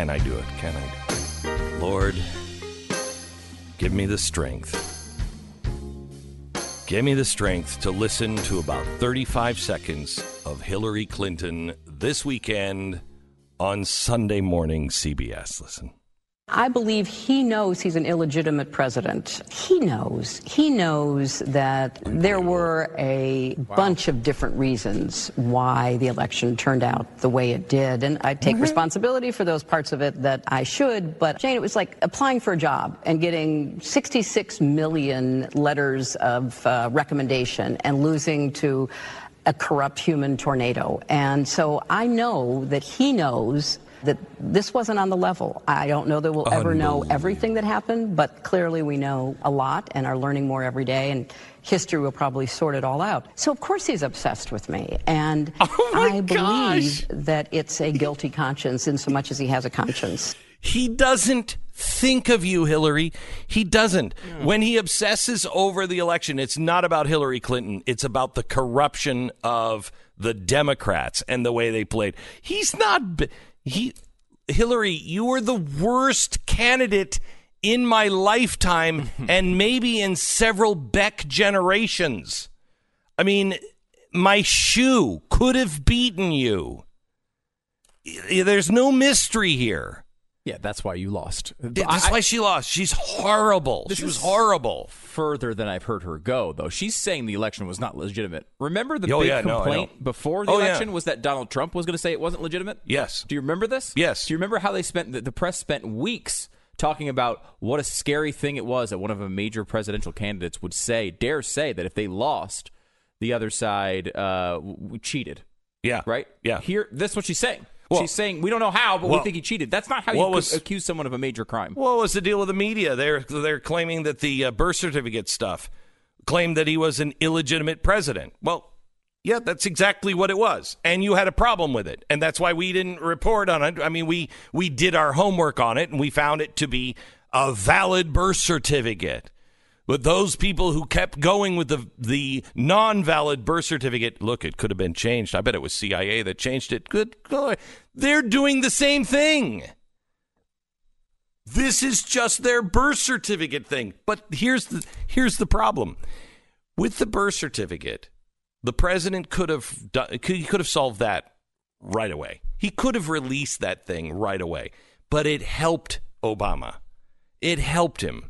can I do it? Can I do it? Lord, give me the strength. Give me the strength to listen to about 35 seconds of Hillary Clinton this weekend on Sunday morning CBS. Listen. I believe he knows he's an illegitimate president. He knows. He knows that there were a wow. bunch of different reasons why the election turned out the way it did. And I take mm-hmm. responsibility for those parts of it that I should. But Jane, it was like applying for a job and getting 66 million letters of uh, recommendation and losing to a corrupt human tornado. And so I know that he knows that this wasn't on the level. I don't know that we'll ever know everything that happened, but clearly we know a lot and are learning more every day, and history will probably sort it all out. So, of course, he's obsessed with me. And oh I believe that it's a guilty conscience in so much as he has a conscience. He doesn't think of you, Hillary. He doesn't. Yeah. When he obsesses over the election, it's not about Hillary Clinton, it's about the corruption of the Democrats and the way they played. He's not he Hillary, you were the worst candidate in my lifetime and maybe in several Beck generations. I mean, my shoe could have beaten you. There's no mystery here. Yeah, that's why you lost. Yeah, that's I, why she lost. She's horrible. She was horrible. Further than I've heard her go, though. She's saying the election was not legitimate. Remember the oh, big yeah, complaint no, before the oh, election yeah. was that Donald Trump was going to say it wasn't legitimate? Yes. Do you remember this? Yes. Do you remember how they spent the, the press spent weeks talking about what a scary thing it was that one of a major presidential candidates would say, dare say that if they lost, the other side uh, cheated. Yeah. Right? Yeah. Here, this is what she's saying. Well, She's saying we don't know how, but well, we think he cheated. That's not how you was, accuse someone of a major crime. What was the deal with the media? They're they're claiming that the uh, birth certificate stuff claimed that he was an illegitimate president. Well, yeah, that's exactly what it was, and you had a problem with it, and that's why we didn't report on it. I mean, we we did our homework on it, and we found it to be a valid birth certificate. But those people who kept going with the the non-valid birth certificate, look, it could have been changed. I bet it was CIA that changed it. Good God. They're doing the same thing. This is just their birth certificate thing. But here's the here's the problem. With the birth certificate, the president could have done, he could have solved that right away. He could have released that thing right away. But it helped Obama. It helped him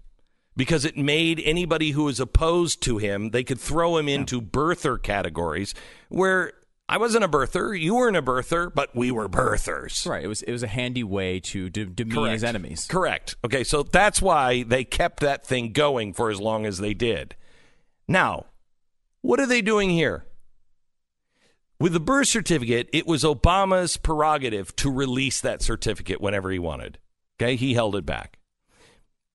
because it made anybody who was opposed to him, they could throw him into birther categories where I wasn't a birther, you weren't a birther, but we were birthers. Right. It was it was a handy way to de- demean Correct. his enemies. Correct. Okay, so that's why they kept that thing going for as long as they did. Now, what are they doing here? With the birth certificate, it was Obama's prerogative to release that certificate whenever he wanted. Okay, he held it back.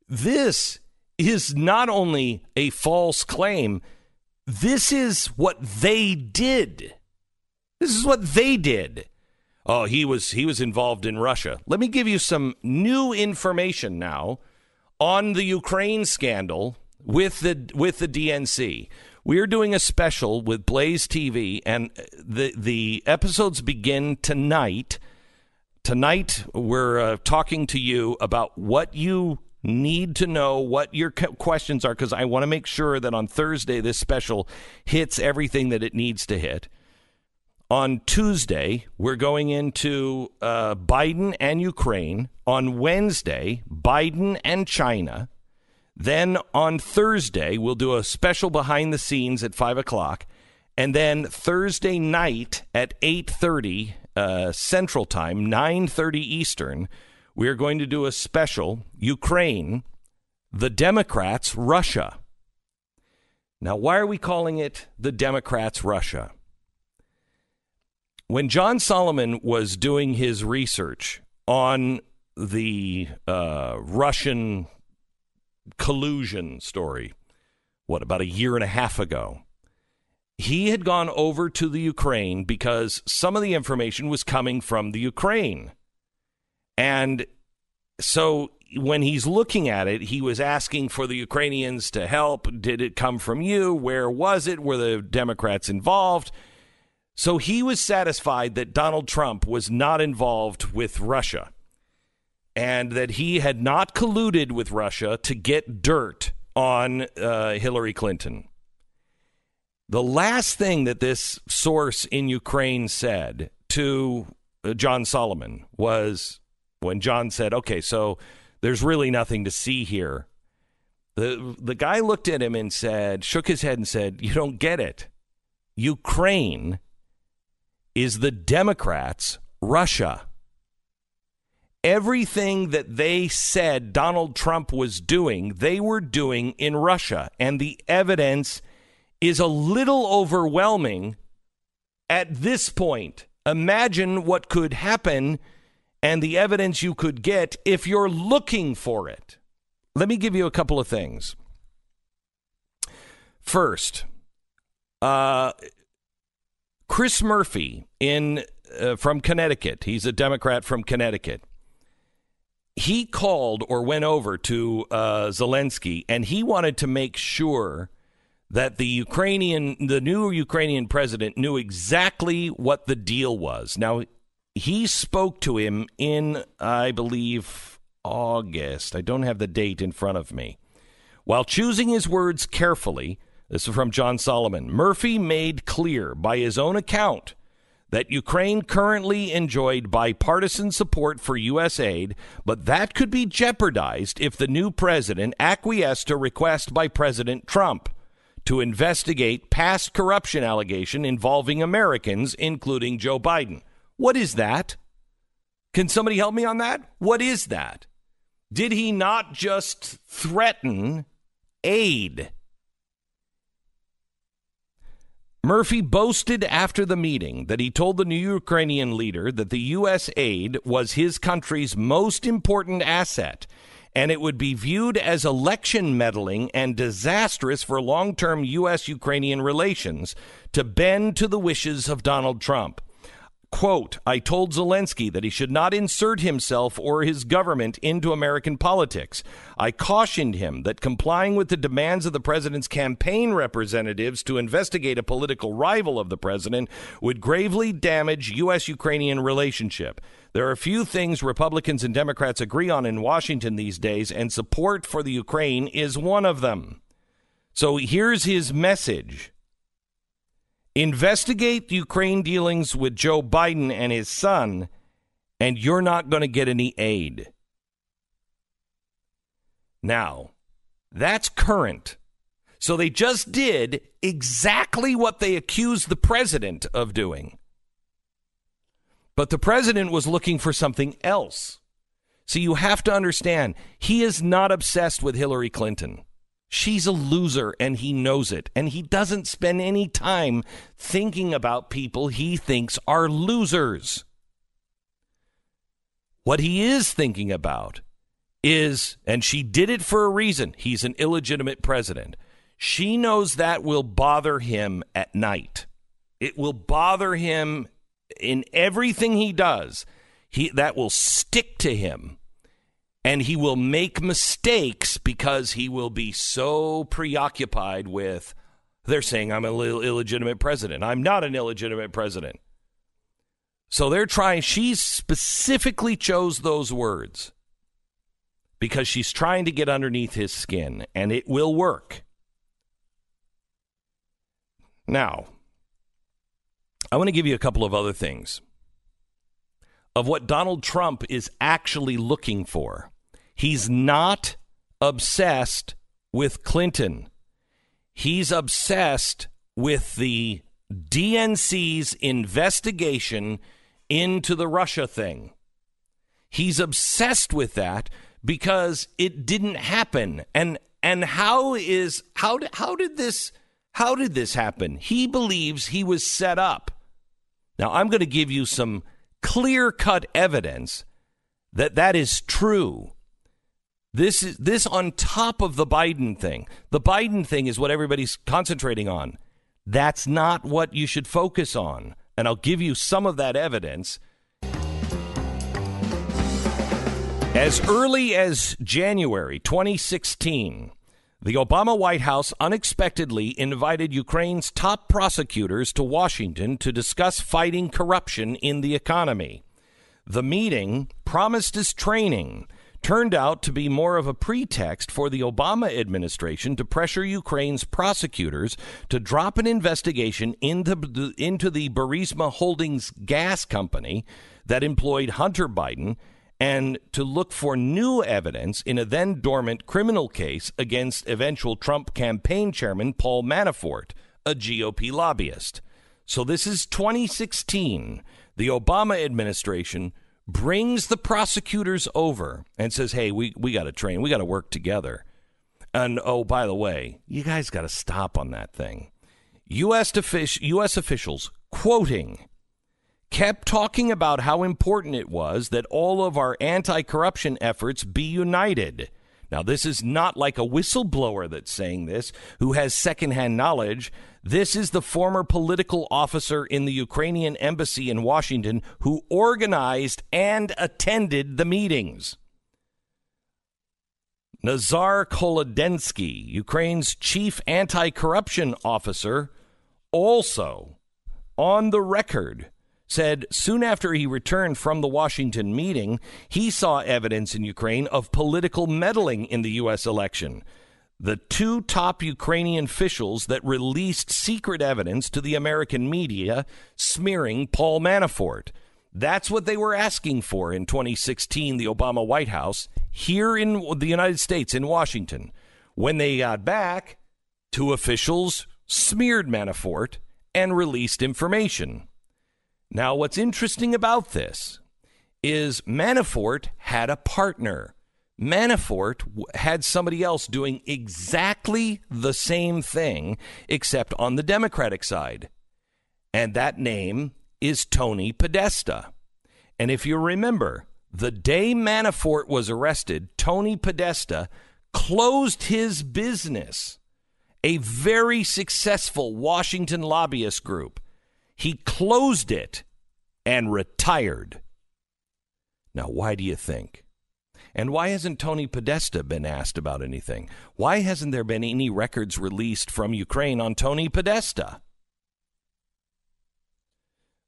This is not only a false claim, this is what they did. This is what they did. Oh, he was he was involved in Russia. Let me give you some new information now on the Ukraine scandal with the with the DNC. We're doing a special with Blaze TV and the the episodes begin tonight. Tonight we're uh, talking to you about what you need to know what your questions are because I want to make sure that on Thursday this special hits everything that it needs to hit. On Tuesday, we're going into uh, Biden and Ukraine. On Wednesday, Biden and China. Then on Thursday, we'll do a special behind the scenes at five o'clock, and then Thursday night at eight thirty uh, Central Time, nine thirty Eastern we are going to do a special Ukraine, the Democrats, Russia. Now, why are we calling it the Democrats, Russia? When John Solomon was doing his research on the uh, Russian collusion story, what, about a year and a half ago, he had gone over to the Ukraine because some of the information was coming from the Ukraine. And so when he's looking at it, he was asking for the Ukrainians to help. Did it come from you? Where was it? Were the Democrats involved? So he was satisfied that Donald Trump was not involved with Russia. and that he had not colluded with Russia to get dirt on uh, Hillary Clinton. The last thing that this source in Ukraine said to uh, John Solomon was when John said, "Okay, so there's really nothing to see here." The the guy looked at him and said, shook his head and said, "You don't get it. Ukraine is the Democrats' Russia." Everything that they said Donald Trump was doing, they were doing in Russia. And the evidence is a little overwhelming at this point. Imagine what could happen and the evidence you could get if you're looking for it. Let me give you a couple of things. First, uh, Chris Murphy in uh, from Connecticut. He's a Democrat from Connecticut he called or went over to uh, Zelensky and he wanted to make sure that the Ukrainian, the new Ukrainian president knew exactly what the deal was. Now, he spoke to him in, I believe, August. I don't have the date in front of me. While choosing his words carefully, this is from John Solomon, Murphy made clear by his own account that Ukraine currently enjoyed bipartisan support for U.S. aid, but that could be jeopardized if the new president acquiesced to a request by President Trump to investigate past corruption allegation involving Americans, including Joe Biden. What is that? Can somebody help me on that? What is that? Did he not just threaten aid? Murphy boasted after the meeting that he told the new Ukrainian leader that the U.S. aid was his country's most important asset and it would be viewed as election meddling and disastrous for long term U.S. Ukrainian relations to bend to the wishes of Donald Trump. Quote, I told Zelensky that he should not insert himself or his government into American politics. I cautioned him that complying with the demands of the president's campaign representatives to investigate a political rival of the president would gravely damage U.S. Ukrainian relationship. There are few things Republicans and Democrats agree on in Washington these days, and support for the Ukraine is one of them. So here's his message. Investigate Ukraine dealings with Joe Biden and his son, and you're not going to get any aid. Now, that's current. So they just did exactly what they accused the president of doing. But the president was looking for something else. So you have to understand, he is not obsessed with Hillary Clinton. She's a loser and he knows it. And he doesn't spend any time thinking about people he thinks are losers. What he is thinking about is, and she did it for a reason, he's an illegitimate president. She knows that will bother him at night. It will bother him in everything he does. He, that will stick to him and he will make mistakes because he will be so preoccupied with they're saying I'm an Ill- illegitimate president. I'm not an illegitimate president. So they're trying she specifically chose those words because she's trying to get underneath his skin and it will work. Now, I want to give you a couple of other things of what Donald Trump is actually looking for. He's not obsessed with Clinton. He's obsessed with the DNC's investigation into the Russia thing. He's obsessed with that because it didn't happen. And and how is how how did this how did this happen? He believes he was set up. Now I'm going to give you some clear-cut evidence that that is true. This is this on top of the Biden thing. The Biden thing is what everybody's concentrating on. That's not what you should focus on. And I'll give you some of that evidence. As early as January 2016, the Obama White House unexpectedly invited Ukraine's top prosecutors to Washington to discuss fighting corruption in the economy. The meeting, promised as training, turned out to be more of a pretext for the Obama administration to pressure Ukraine's prosecutors to drop an investigation into the, into the Burisma Holdings gas company that employed Hunter Biden and to look for new evidence in a then dormant criminal case against eventual Trump campaign chairman Paul Manafort, a GOP lobbyist. So this is 2016. The Obama administration brings the prosecutors over and says, hey, we, we got to train, we got to work together. And oh, by the way, you guys got to stop on that thing. U.S. U.S. officials quoting kept talking about how important it was that all of our anti corruption efforts be united. Now, this is not like a whistleblower that's saying this who has secondhand knowledge. This is the former political officer in the Ukrainian embassy in Washington who organized and attended the meetings. Nazar Kolodensky, Ukraine's chief anti corruption officer, also on the record said soon after he returned from the Washington meeting, he saw evidence in Ukraine of political meddling in the U.S. election the two top Ukrainian officials that released secret evidence to the American media smearing Paul Manafort. That's what they were asking for in 2016, the Obama White House, here in the United States, in Washington. When they got back, two officials smeared Manafort and released information. Now, what's interesting about this is Manafort had a partner. Manafort had somebody else doing exactly the same thing, except on the Democratic side. And that name is Tony Podesta. And if you remember, the day Manafort was arrested, Tony Podesta closed his business, a very successful Washington lobbyist group. He closed it and retired. Now, why do you think? And why hasn't Tony Podesta been asked about anything? Why hasn't there been any records released from Ukraine on Tony Podesta?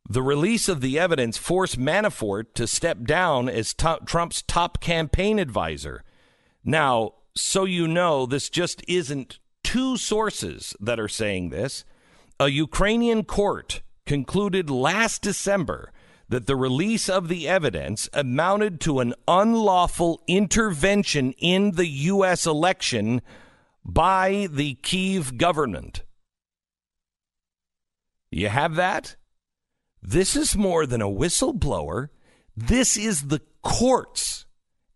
The release of the evidence forced Manafort to step down as Trump's top campaign advisor. Now, so you know, this just isn't two sources that are saying this. A Ukrainian court concluded last December that the release of the evidence amounted to an unlawful intervention in the U.S. election by the Kiev government. You have that? This is more than a whistleblower. This is the courts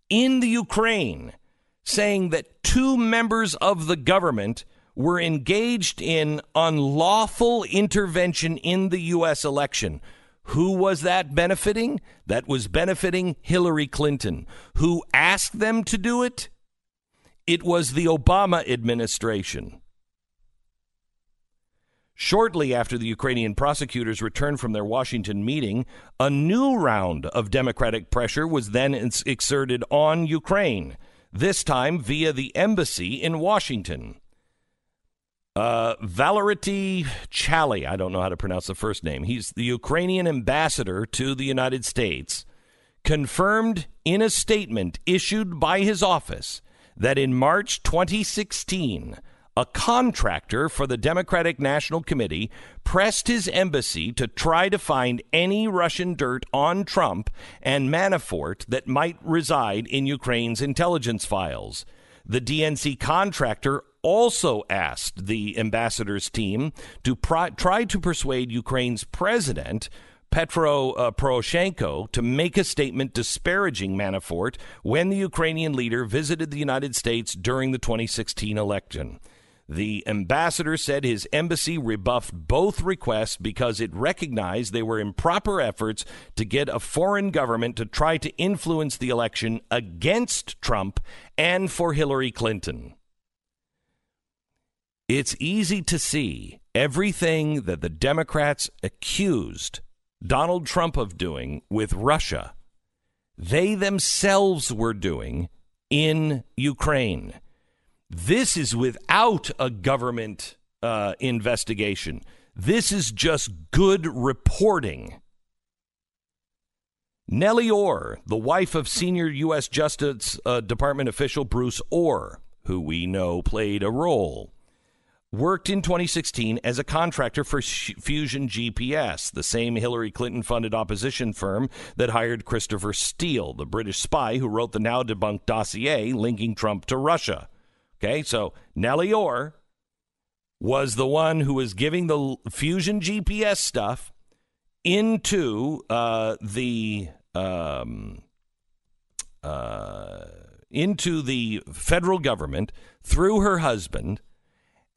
in the Ukraine saying that two members of the government were engaged in unlawful intervention in the U.S. election. Who was that benefiting? That was benefiting Hillary Clinton. Who asked them to do it? It was the Obama administration. Shortly after the Ukrainian prosecutors returned from their Washington meeting, a new round of Democratic pressure was then exerted on Ukraine, this time via the embassy in Washington. Uh, Valerity Chaly, I don't know how to pronounce the first name. He's the Ukrainian ambassador to the United States, confirmed in a statement issued by his office that in March 2016, a contractor for the Democratic National Committee pressed his embassy to try to find any Russian dirt on Trump and Manafort that might reside in Ukraine's intelligence files. The DNC contractor also asked the ambassador's team to try to persuade Ukraine's president. Petro uh, Poroshenko to make a statement disparaging Manafort when the Ukrainian leader visited the United States during the 2016 election. The ambassador said his embassy rebuffed both requests because it recognized they were improper efforts to get a foreign government to try to influence the election against Trump and for Hillary Clinton. It's easy to see everything that the Democrats accused Donald Trump of doing with Russia, they themselves were doing in Ukraine. This is without a government uh, investigation. This is just good reporting. Nellie Ohr, the wife of senior U.S. Justice uh, Department official Bruce Ohr, who we know played a role, worked in 2016 as a contractor for Fusion GPS, the same Hillary Clinton funded opposition firm that hired Christopher Steele, the British spy who wrote the now debunked dossier linking Trump to Russia. Okay, so Nellie Ohr was the one who was giving the Fusion GPS stuff into uh, the um, uh, into the federal government through her husband.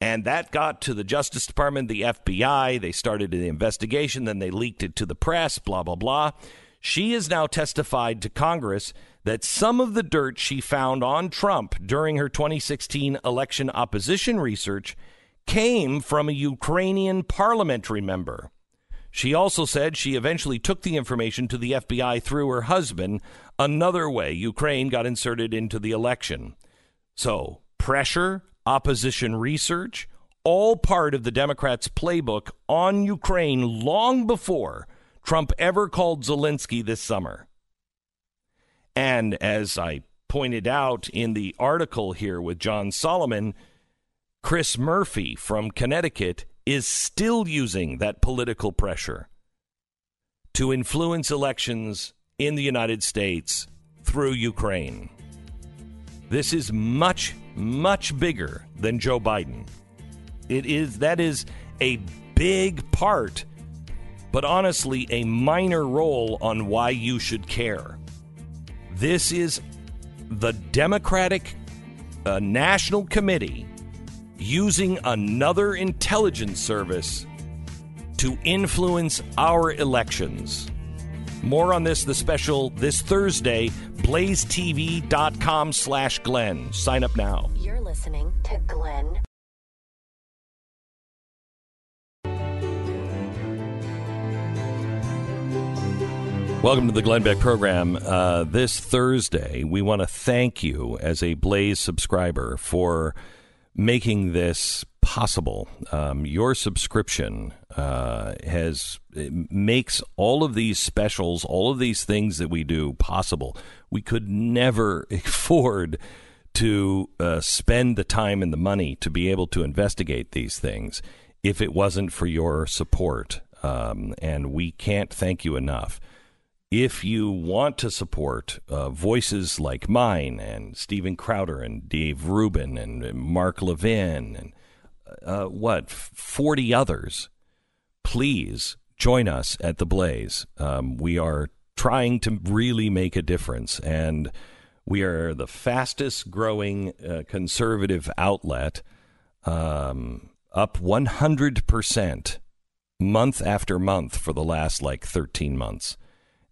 And that got to the Justice Department, the FBI. They started the investigation, then they leaked it to the press, blah, blah, blah. She has now testified to Congress that some of the dirt she found on Trump during her 2016 election opposition research came from a Ukrainian parliamentary member. She also said she eventually took the information to the FBI through her husband. Another way Ukraine got inserted into the election. So, pressure, opposition research, all part of the Democrats' playbook on Ukraine long before Trump ever called Zelensky this summer. And as I pointed out in the article here with John Solomon, Chris Murphy from Connecticut is still using that political pressure to influence elections in the United States through Ukraine. This is much, much bigger than Joe Biden. It is that is a big part, but honestly, a minor role on why you should care. This is the Democratic uh, National Committee using another intelligence service to influence our elections. More on this, the special this Thursday, blazetv.com slash Glenn. Sign up now. You're listening to Glenn. Welcome to the Glenn Beck program. Uh, this Thursday, we want to thank you as a Blaze subscriber for making this possible. Um, your subscription uh, has makes all of these specials, all of these things that we do possible. We could never afford to uh, spend the time and the money to be able to investigate these things if it wasn't for your support. Um, and we can't thank you enough if you want to support uh, voices like mine and Steven Crowder and Dave Rubin and Mark Levin and uh, what, 40 others, please join us at the Blaze. Um, we are trying to really make a difference, and we are the fastest growing uh, conservative outlet, um, up 100% month after month for the last like 13 months.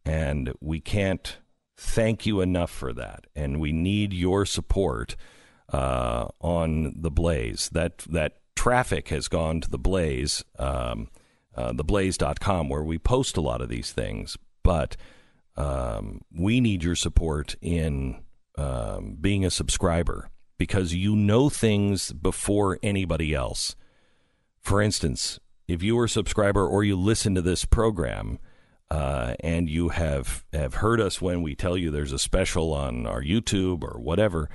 And we can't thank you enough for that. And we need your support uh, on the Blaze. That that traffic has gone to the Blaze, um, uh, theblaze.com, where we post a lot of these things. But um, we need your support in um, being a subscriber because you know things before anybody else. For instance, if you are a subscriber or you listen to this program, uh, and you have have heard us when we tell you there's a special on our YouTube or whatever,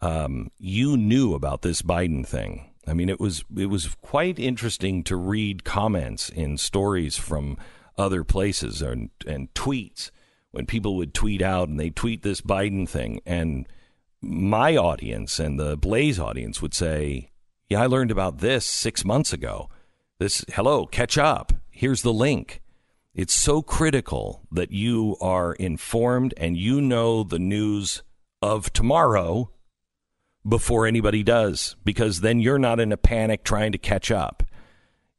um, you knew about this Biden thing. I mean, it was it was quite interesting to read comments in stories from other places and, and tweets when people would tweet out and they tweet this Biden thing, and my audience and the Blaze audience would say, "Yeah, I learned about this six months ago. This hello, catch up. Here's the link." It's so critical that you are informed and you know the news of tomorrow before anybody does, because then you're not in a panic trying to catch up.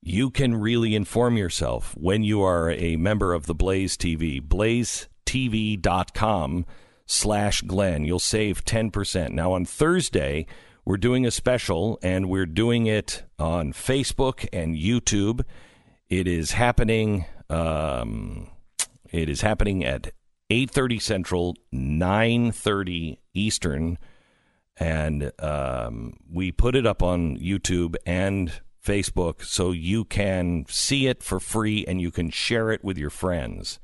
You can really inform yourself when you are a member of the Blaze TV, blazetv.com slash Glenn. You'll save 10%. Now, on Thursday, we're doing a special, and we're doing it on Facebook and YouTube. It is happening um, it is happening at 8:30 Central, 9:30 Eastern, and um, we put it up on YouTube and Facebook so you can see it for free and you can share it with your friends.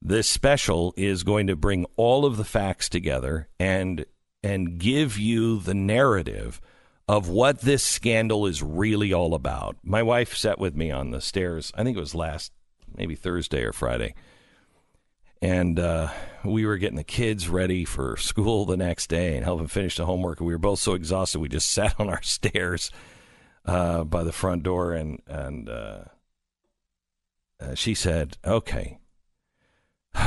this special is going to bring all of the facts together and and give you the narrative of what this scandal is really all about. My wife sat with me on the stairs. I think it was last maybe Thursday or Friday. And uh, we were getting the kids ready for school the next day and helping finish the homework. And we were both so exhausted, we just sat on our stairs uh, by the front door. And, and uh, uh she said, Okay,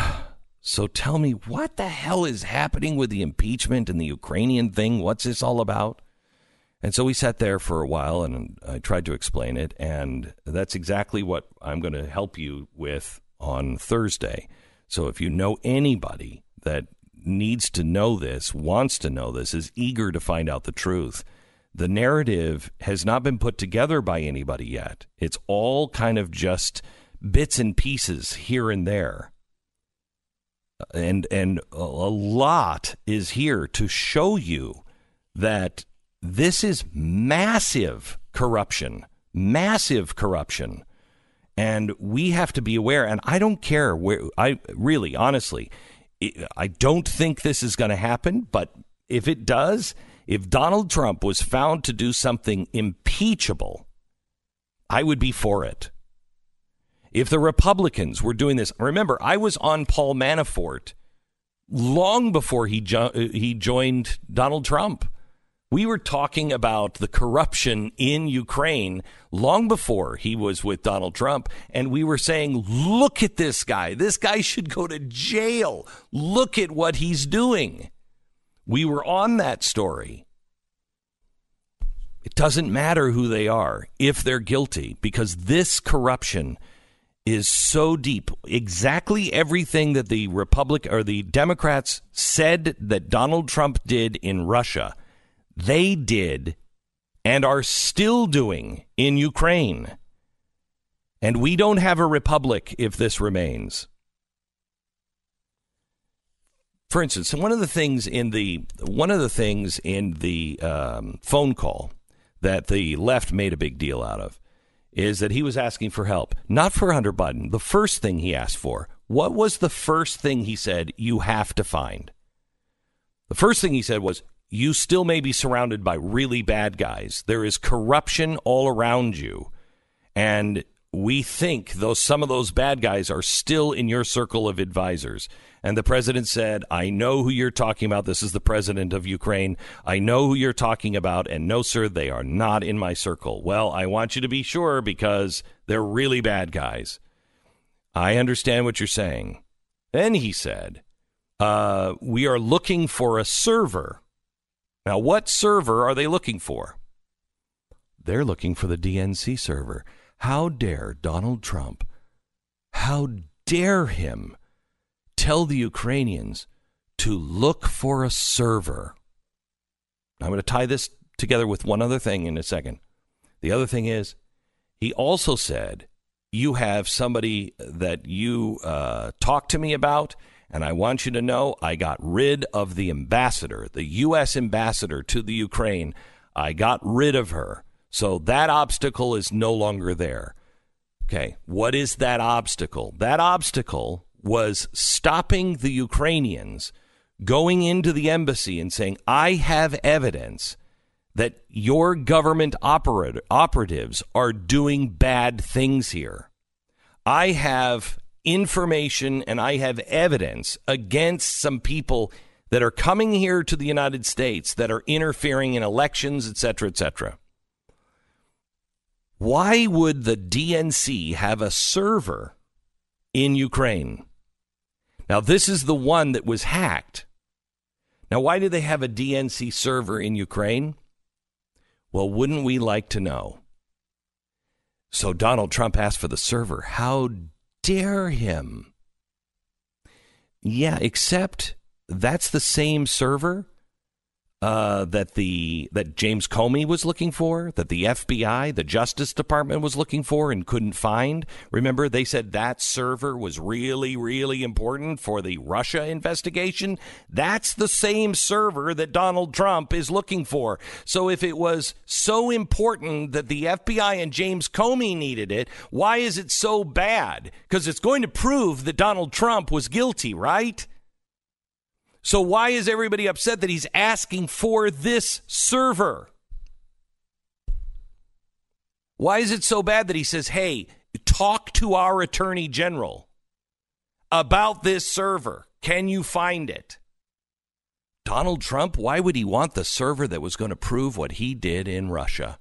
so tell me, what the hell is happening with the impeachment and the Ukrainian thing? What's this all about? And so we sat there for a while and I tried to explain it. And that's exactly what I'm going to help you with on Thursday. So if you know anybody that needs to know this, wants to know this, is eager to find out the truth, the narrative has not been put together by anybody yet. It's all kind of just bits and pieces here and there. And and a lot is here to show you that this is massive corruption, massive corruption. And we have to be aware. And I don't care where, I really, honestly, I don't think this is going to happen. But if it does, if Donald Trump was found to do something impeachable, I would be for it. If the Republicans were doing this, remember, I was on Paul Manafort long before he, jo- he joined Donald Trump. We were talking about the corruption in Ukraine long before he was with Donald Trump. And we were saying, look at this guy. This guy should go to jail. Look at what he's doing. We were on that story. It doesn't matter who they are if they're guilty because this corruption is so deep. Exactly everything that the Republic or the Democrats said that Donald Trump did in Russia they did and are still doing in Ukraine. And we don't have a republic if this remains. For instance, one of the things in the one of the things in the um, phone call that the left made a big deal out of is that he was asking for help, not for Hunter Biden. The first thing he asked for, what was the first thing he said you have to find? The first thing he said was, you still may be surrounded by really bad guys. There is corruption all around you. And we think those some of those bad guys are still in your circle of advisors. And the president said, I know who you're talking about. This is the president of Ukraine. I know who you're talking about. And no, sir, they are not in my circle. Well, I want you to be sure because they're really bad guys. I understand what you're saying. Then he said, uh, We are looking for a server now, what server are they looking for? They're looking for the DNC server. How dare Donald Trump, how dare him tell the Ukrainians to look for a server? I'm going to tie this together with one other thing in a second. The other thing is, he also said, You have somebody that you uh, talked to me about and I want you to know I got rid of the ambassador, the U.S. ambassador to the Ukraine. I got rid of her. So that obstacle is no longer there. Okay. What is that obstacle? That obstacle was stopping the Ukrainians going into the embassy and saying, I have evidence that your government operat- operatives are doing bad things here. I have information and I have evidence against some people that are coming here to the United States that are interfering in elections, et cetera, et cetera. Why would the DNC have a server in Ukraine? Now, this is the one that was hacked. Now, why do they have a DNC server in Ukraine? Well, wouldn't we like to know? So Donald Trump asked for the server. How dare him? Yeah, except that's the same server uh, that the that James Comey was looking for, that the FBI, the Justice Department was looking for and couldn't find. Remember, they said that server was really, really important for the Russia investigation. That's the same server that Donald Trump is looking for. So if it was so important that the FBI and James Comey needed it, why is it so bad? Because it's going to prove that Donald Trump was guilty, right? So why is everybody upset that he's asking for this server? Why is it so bad that he says, hey, talk to our attorney general about this server? Can you find it? Donald Trump, why would he want the server that was going to prove what he did in Russia?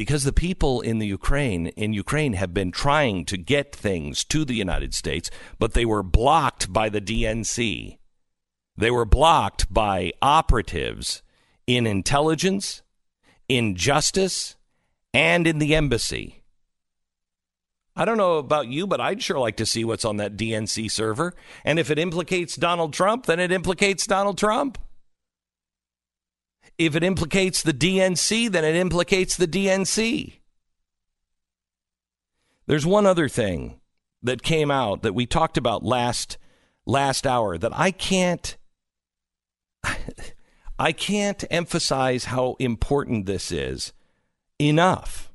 Because the people in the Ukraine in Ukraine have been trying to get things to the United States, but they were blocked by the DNC. They were blocked by operatives in intelligence, in justice, and in the embassy. I don't know about you, but I'd sure like to see what's on that DNC server. And if it implicates Donald Trump, then it implicates Donald Trump. If it implicates the DNC, then it implicates the DNC. There's one other thing that came out that we talked about last last hour that I can't I can't emphasize how important this is enough.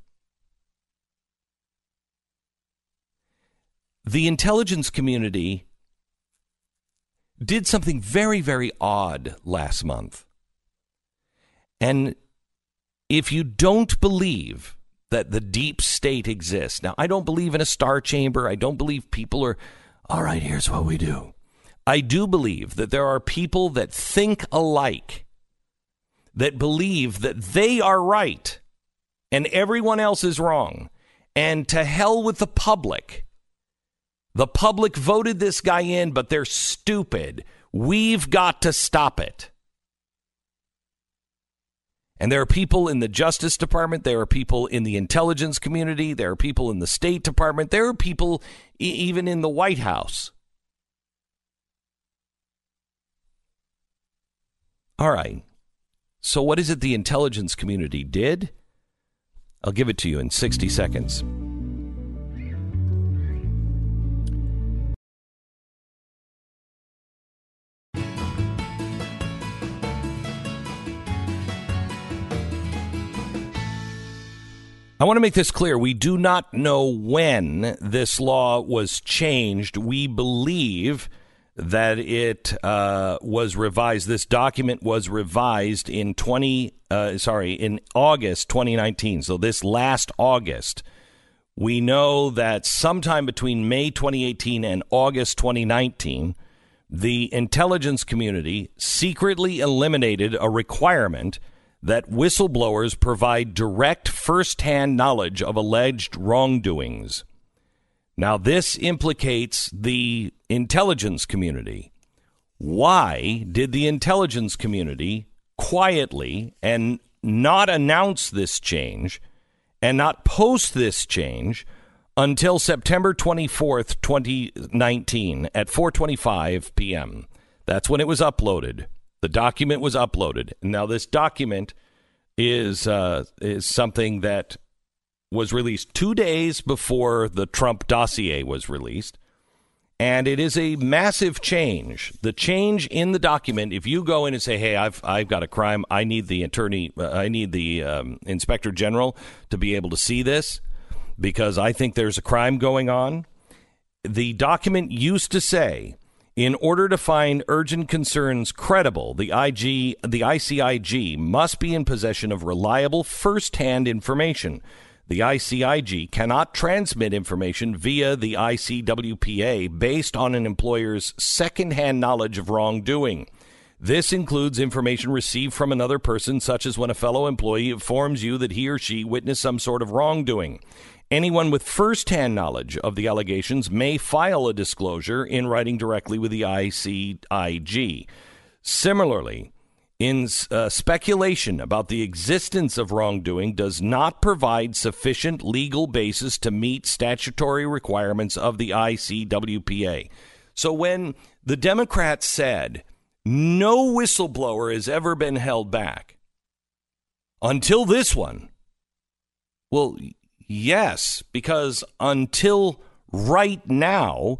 The intelligence community did something very, very odd last month. And if you don't believe that the deep state exists, now I don't believe in a star chamber. I don't believe people are, all right, here's what we do. I do believe that there are people that think alike, that believe that they are right and everyone else is wrong. And to hell with the public. The public voted this guy in, but they're stupid. We've got to stop it. And there are people in the Justice Department, there are people in the intelligence community, there are people in the State Department, there are people e- even in the White House. All right. So, what is it the intelligence community did? I'll give it to you in 60 seconds. I want to make this clear. We do not know when this law was changed. We believe that it uh, was revised. This document was revised in 20, uh, sorry, in August 2019. So this last August. We know that sometime between May 2018 and August 2019, the intelligence community secretly eliminated a requirement – that whistleblowers provide direct first-hand knowledge of alleged wrongdoings. Now, this implicates the intelligence community. Why did the intelligence community quietly and not announce this change and not post this change until September 24th, 2019 at 4:25 p.m. That's when it was uploaded. The document was uploaded. Now, this document is uh, is something that was released two days before the Trump dossier was released. And it is a massive change. The change in the document, if you go in and say, "Hey, I've I've got a crime. I need the attorney. Uh, I need the um, inspector general to be able to see this because I think there's a crime going on." The document used to say in order to find urgent concerns credible, the IG, the ICIG must be in possession of reliable first-hand information. The ICIG cannot transmit information via the ICWPA based on an employer's second-hand knowledge of wrongdoing. This includes information received from another person, such as when a fellow employee informs you that he or she witnessed some sort of wrongdoing. Anyone with firsthand knowledge of the allegations may file a disclosure in writing directly with the ICIG. Similarly, in uh, speculation about the existence of wrongdoing does not provide sufficient legal basis to meet statutory requirements of the ICWPA. So when the Democrats said no whistleblower has ever been held back until this one, well, yes, because until right now,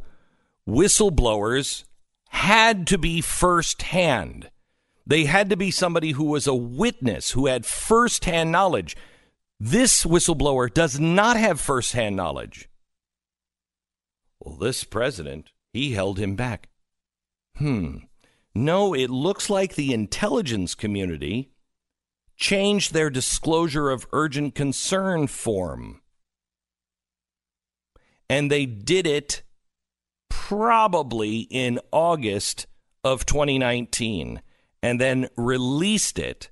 whistleblowers had to be firsthand. They had to be somebody who was a witness, who had firsthand knowledge. This whistleblower does not have firsthand knowledge. Well, this president, he held him back. Hmm. No, it looks like the intelligence community changed their disclosure of urgent concern form. And they did it probably in August of 2019 and then released it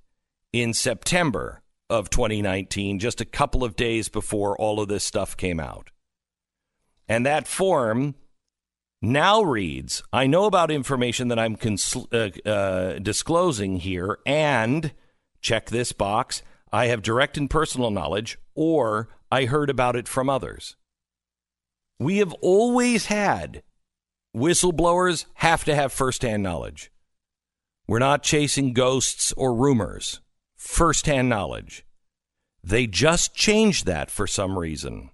in September of 2019, just a couple of days before all of this stuff came out. And that form now reads I know about information that I'm uh, uh, disclosing here, and check this box I have direct and personal knowledge, or I heard about it from others. We have always had whistleblowers have to have firsthand knowledge. We're not chasing ghosts or rumors, firsthand knowledge. They just changed that for some reason.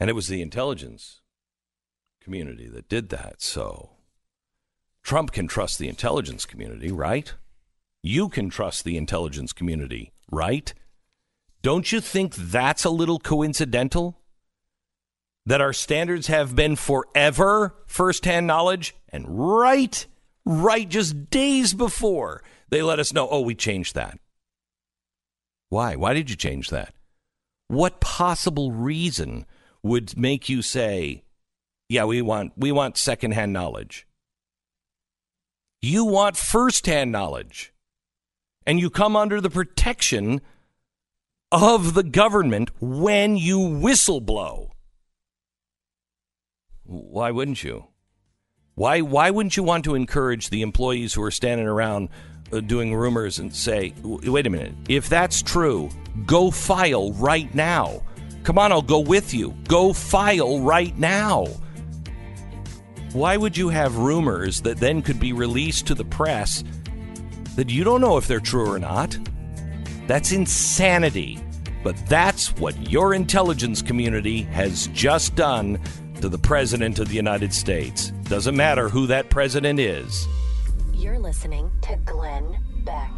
And it was the intelligence community that did that. So Trump can trust the intelligence community, right? You can trust the intelligence community, right? Don't you think that's a little coincidental? That our standards have been forever firsthand knowledge, and right, right, just days before they let us know, oh, we changed that. Why? Why did you change that? What possible reason would make you say, yeah, we want we want secondhand knowledge. You want firsthand knowledge. And you come under the protection of the government when you whistleblow. Why wouldn't you? Why why wouldn't you want to encourage the employees who are standing around uh, doing rumors and say, "Wait a minute. If that's true, go file right now." Come on, I'll go with you. Go file right now. Why would you have rumors that then could be released to the press that you don't know if they're true or not? That's insanity. But that's what your intelligence community has just done to the President of the United States. Doesn't matter who that president is. You're listening to Glenn Beck.